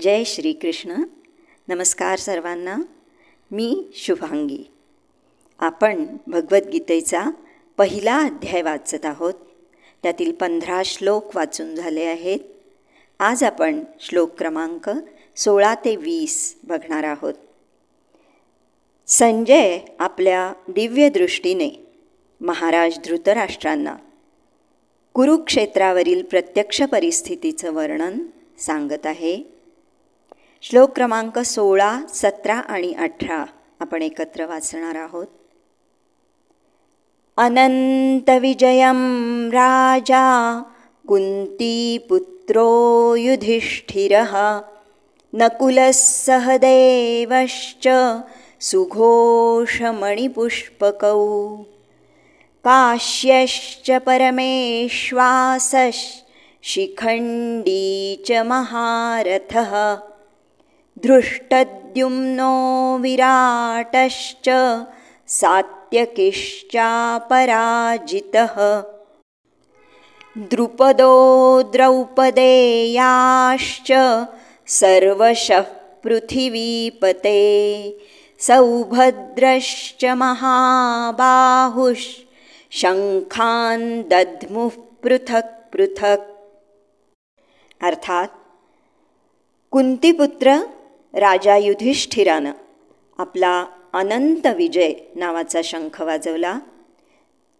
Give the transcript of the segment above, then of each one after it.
जय श्रीकृष्ण नमस्कार सर्वांना. मी शुभांगी. आपण भगवद्गीतेचा पहिला अध्याय वाचत आहोत. त्यातील पंधरा श्लोक वाचून झाले आहेत. आज आपण श्लोक क्रमांक सोळा ते वीस बघणार आहोत. संजय आपल्या दिव्यदृष्टीने महाराज धृतराष्ट्रांना कुरुक्षेत्रावरील प्रत्यक्ष परिस्थितीचं वर्णन सांगत आहे. श्लोक क्रमांक सोळा सतरा आणि अठरा आपण एकत्र वाचणार आहोत. अनन्तविजयं राजा कुन्तीपुत्रो युधिष्ठिरः नकुलः सहदेवश्च सुघोषमणिपुष्पकौ। काश्यश्च परमेश्वासशिखण्डी च महारथः। धृष्टद्युम्नो विराटश्च सात्यकिश्चापराजितः। द्रुपदो द्रौपदेयाश्च सर्वशः पृथिवीपते। सौभद्रश्च महाबाहुः शङ्खान् दध्मुः पृथक् पृथक्। अर्थात कुंतीपुत्र राजा युधिष्ठिरानं आपला अनंत विजय नावाचा शंख वाजवला.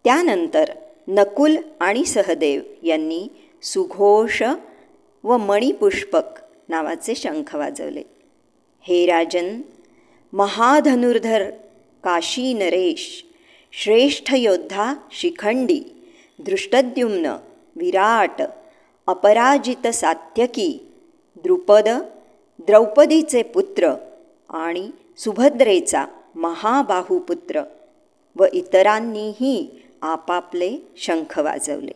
त्यानंतर नकुल आणि सहदेव यांनी सुघोष व मणिपुष्पक नावाचे शंख वाजवले. हे राजन महाधनुर्धर काशी नरेश श्रेष्ठ योद्धा शिखंडी दृष्टद्युम्न विराट अपराजित सात्यकी द्रुपद द्रौपदीचे पुत्र आणि सुभद्रेचा महाबाहुपुत्र व इतरांनीही आपापले शंख वाजवले.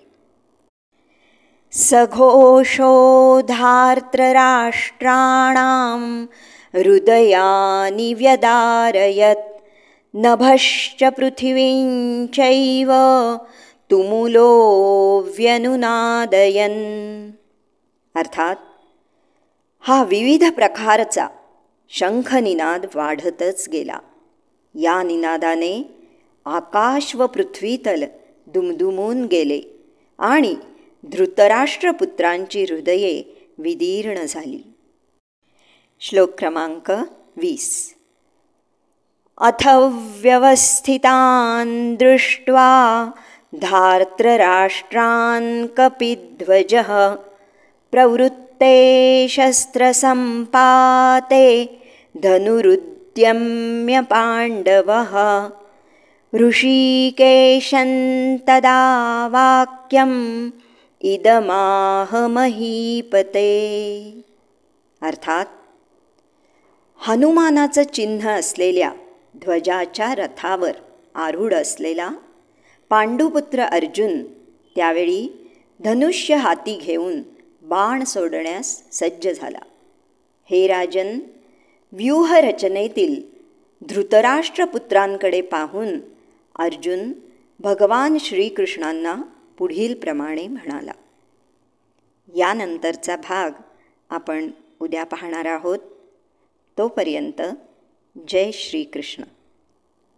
सघोषोधार्तराष्ट्राणां हृदयानि व्यदारयत् नभश्च पृथिवीञ्चैव तुमुलो व्यनुनादयन्। अर्थात हा विविध प्रकारचा शंखनिनाद वाढतच गेला. या निनादाने आकाश व पृथ्वीतल दुमदुमून गेले आणि धृतराष्ट्रपुत्रांची हृदये विदीर्ण झाली. श्लोक क्रमांक वीस. अथ व्यवस्थितान् दृष्ट्वा धार्तराष्ट्रान् कपिध्वजः प्रवृत्त शस्त्रसम्पाते धनुरुद्यम्य पाण्डवः ऋषिकेशं तदा वाक्यम् इदमाहमहीपते। अर्थात हनुमानाचं चिन्ह असलेल्या ध्वजाच्या रथावर आरूढ असलेला पांडुपुत्र अर्जुन त्यावेळी धनुष्य हाती घेऊन बाण सोडण्यास सज्ज झाला. हे राजन व्यूहरचनेतील धृतराष्ट्रपुत्रांकडे पाहून अर्जुन भगवान श्रीकृष्णांना पुढील प्रमाणे म्हणाला. यानंतरचा भाग आपण उद्या पाहणार आहोत. तोपर्यंत जय श्रीकृष्ण.